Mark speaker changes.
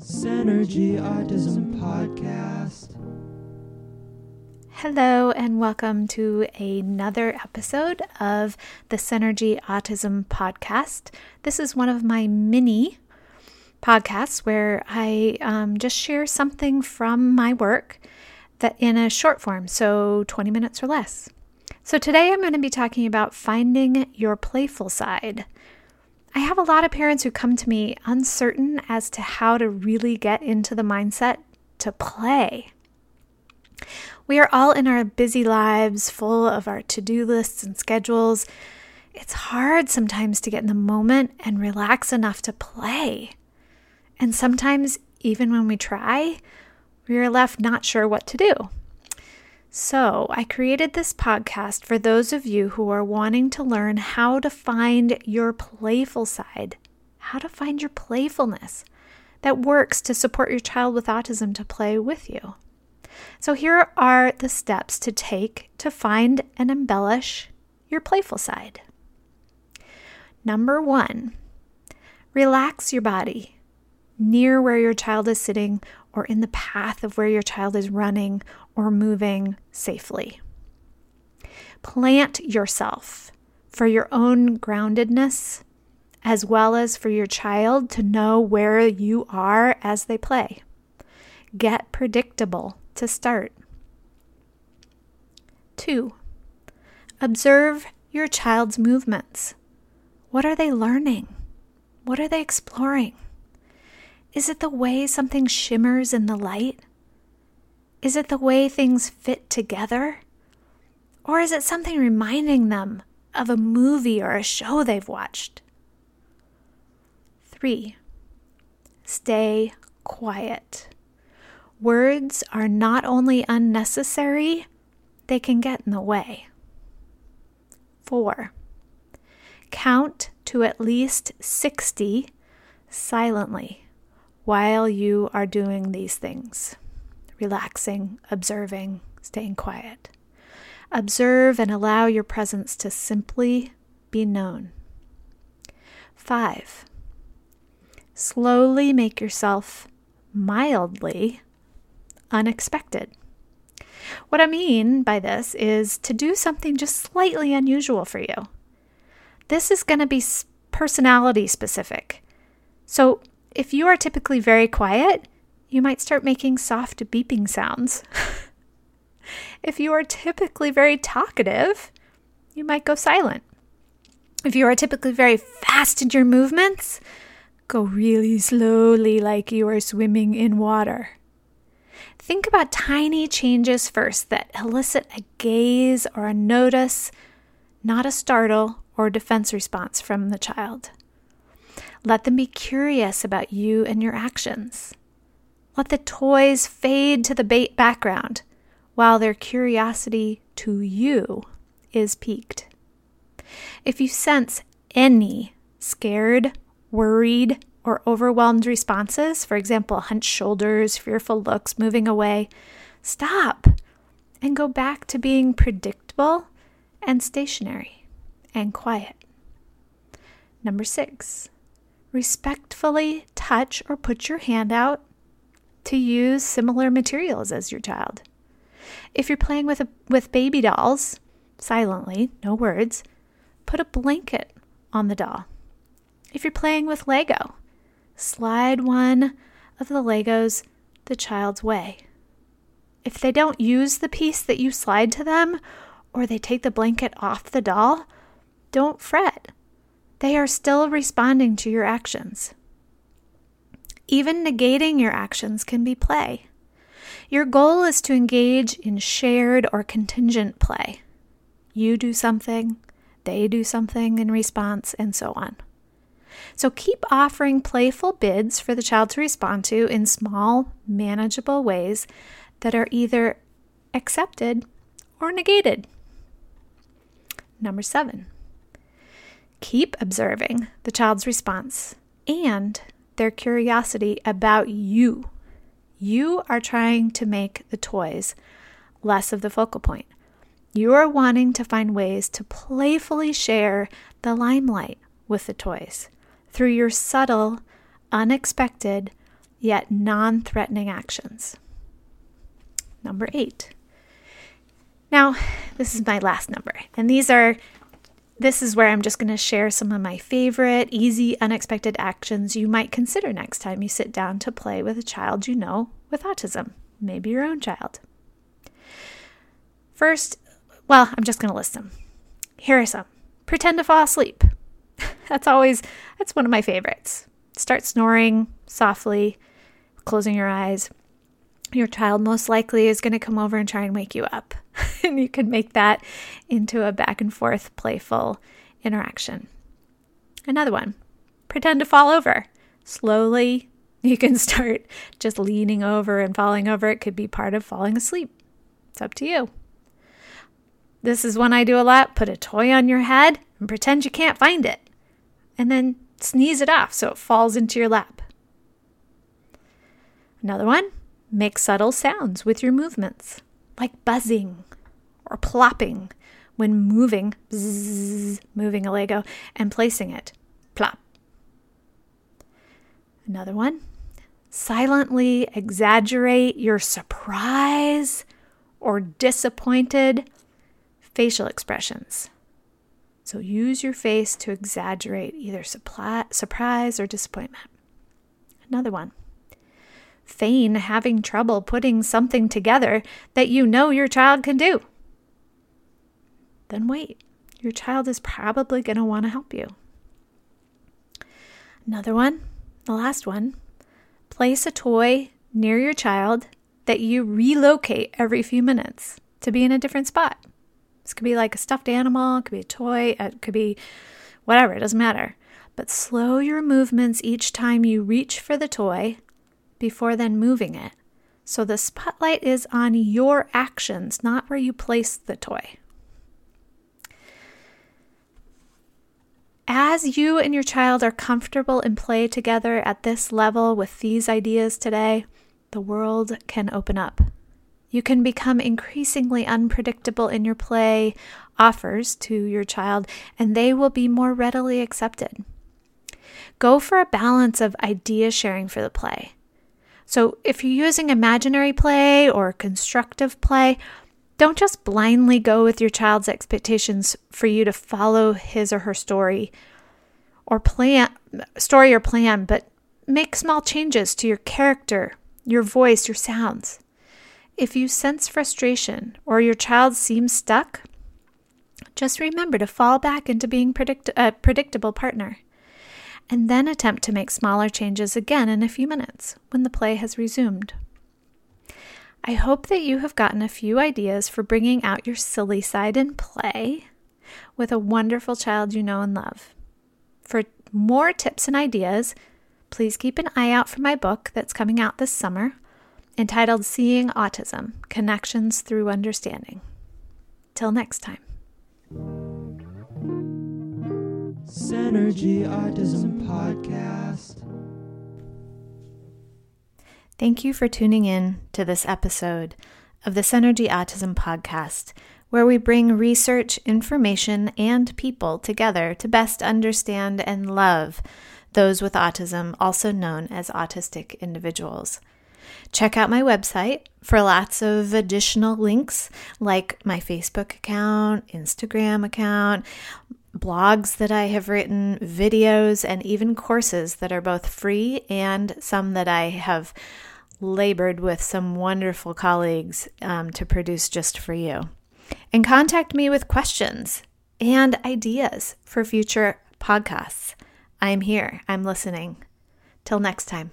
Speaker 1: Synergy Autism Podcast.
Speaker 2: Hello, and welcome to another episode of the Synergy Autism Podcast. This is one of my mini podcasts where I um, just share something from my work that in a short form, so 20 minutes or less. So today I'm going to be talking about finding your playful side. I have a lot of parents who come to me uncertain as to how to really get into the mindset to play. We are all in our busy lives, full of our to do lists and schedules. It's hard sometimes to get in the moment and relax enough to play. And sometimes, even when we try, we are left not sure what to do. So, I created this podcast for those of you who are wanting to learn how to find your playful side, how to find your playfulness that works to support your child with autism to play with you. So, here are the steps to take to find and embellish your playful side. Number one, relax your body near where your child is sitting or in the path of where your child is running or moving safely. Plant yourself for your own groundedness as well as for your child to know where you are as they play. Get predictable to start. Two, observe your child's movements. What are they learning? What are they exploring? Is it the way something shimmers in the light? Is it the way things fit together? Or is it something reminding them of a movie or a show they've watched? Three, stay quiet. Words are not only unnecessary, they can get in the way. Four, count to at least 60 silently while you are doing these things relaxing, observing, staying quiet. Observe and allow your presence to simply be known. Five, slowly make yourself mildly unexpected. What I mean by this is to do something just slightly unusual for you. This is going to be personality specific. So if you are typically very quiet, you might start making soft beeping sounds. if you are typically very talkative, you might go silent. If you are typically very fast in your movements, go really slowly like you are swimming in water. Think about tiny changes first that elicit a gaze or a notice, not a startle or defense response from the child. Let them be curious about you and your actions. Let the toys fade to the background while their curiosity to you is piqued. If you sense any scared, worried, or overwhelmed responses, for example, hunched shoulders, fearful looks, moving away, stop and go back to being predictable and stationary and quiet. Number six, respectfully touch or put your hand out to use similar materials as your child. If you're playing with a, with baby dolls, silently, no words, put a blanket on the doll. If you're playing with Lego, slide one of the Legos the child's way. If they don't use the piece that you slide to them, or they take the blanket off the doll, don't fret. They are still responding to your actions. Even negating your actions can be play. Your goal is to engage in shared or contingent play. You do something, they do something in response, and so on. So keep offering playful bids for the child to respond to in small, manageable ways that are either accepted or negated. Number seven, Keep observing the child's response and their curiosity about you. You are trying to make the toys less of the focal point. You are wanting to find ways to playfully share the limelight with the toys through your subtle, unexpected, yet non threatening actions. Number eight. Now, this is my last number, and these are this is where I'm just going to share some of my favorite, easy, unexpected actions you might consider next time you sit down to play with a child you know with autism, maybe your own child. First, well, I'm just going to list them. Here are some. Pretend to fall asleep. that's always that's one of my favorites. Start snoring softly, closing your eyes. Your child most likely is going to come over and try and wake you up. and you can make that into a back and forth playful interaction. Another one pretend to fall over. Slowly, you can start just leaning over and falling over. It could be part of falling asleep. It's up to you. This is one I do a lot. Put a toy on your head and pretend you can't find it. And then sneeze it off so it falls into your lap. Another one, make subtle sounds with your movements, like buzzing or plopping when moving, bzzz, moving a Lego and placing it. Plop. Another one. Silently exaggerate your surprise or disappointed facial expressions. So use your face to exaggerate either supply, surprise or disappointment. Another one. Feign having trouble putting something together that you know your child can do then wait. Your child is probably going to want to help you. Another one, the last one place a toy near your child that you relocate every few minutes to be in a different spot. This could be like a stuffed animal, it could be a toy, it could be whatever, it doesn't matter. But slow your movements each time you reach for the toy before then moving it. So the spotlight is on your actions, not where you place the toy. As you and your child are comfortable in play together at this level with these ideas today, the world can open up. You can become increasingly unpredictable in your play offers to your child, and they will be more readily accepted. Go for a balance of idea sharing for the play. So, if you're using imaginary play or constructive play, don't just blindly go with your child's expectations for you to follow his or her story or plan story or plan, but make small changes to your character, your voice, your sounds. If you sense frustration or your child seems stuck, just remember to fall back into being predict- a predictable partner. And then attempt to make smaller changes again in a few minutes when the play has resumed. I hope that you have gotten a few ideas for bringing out your silly side in play with a wonderful child you know and love. For more tips and ideas, please keep an eye out for my book that's coming out this summer entitled Seeing Autism Connections Through Understanding. Till next time.
Speaker 1: Synergy Autism Podcast.
Speaker 2: Thank you for tuning in to this episode of the Synergy Autism Podcast, where we bring research, information, and people together to best understand and love those with autism, also known as autistic individuals. Check out my website for lots of additional links like my Facebook account, Instagram account, blogs that I have written, videos, and even courses that are both free and some that I have labored with some wonderful colleagues um, to produce just for you. And contact me with questions and ideas for future podcasts. I'm here, I'm listening. Till next time.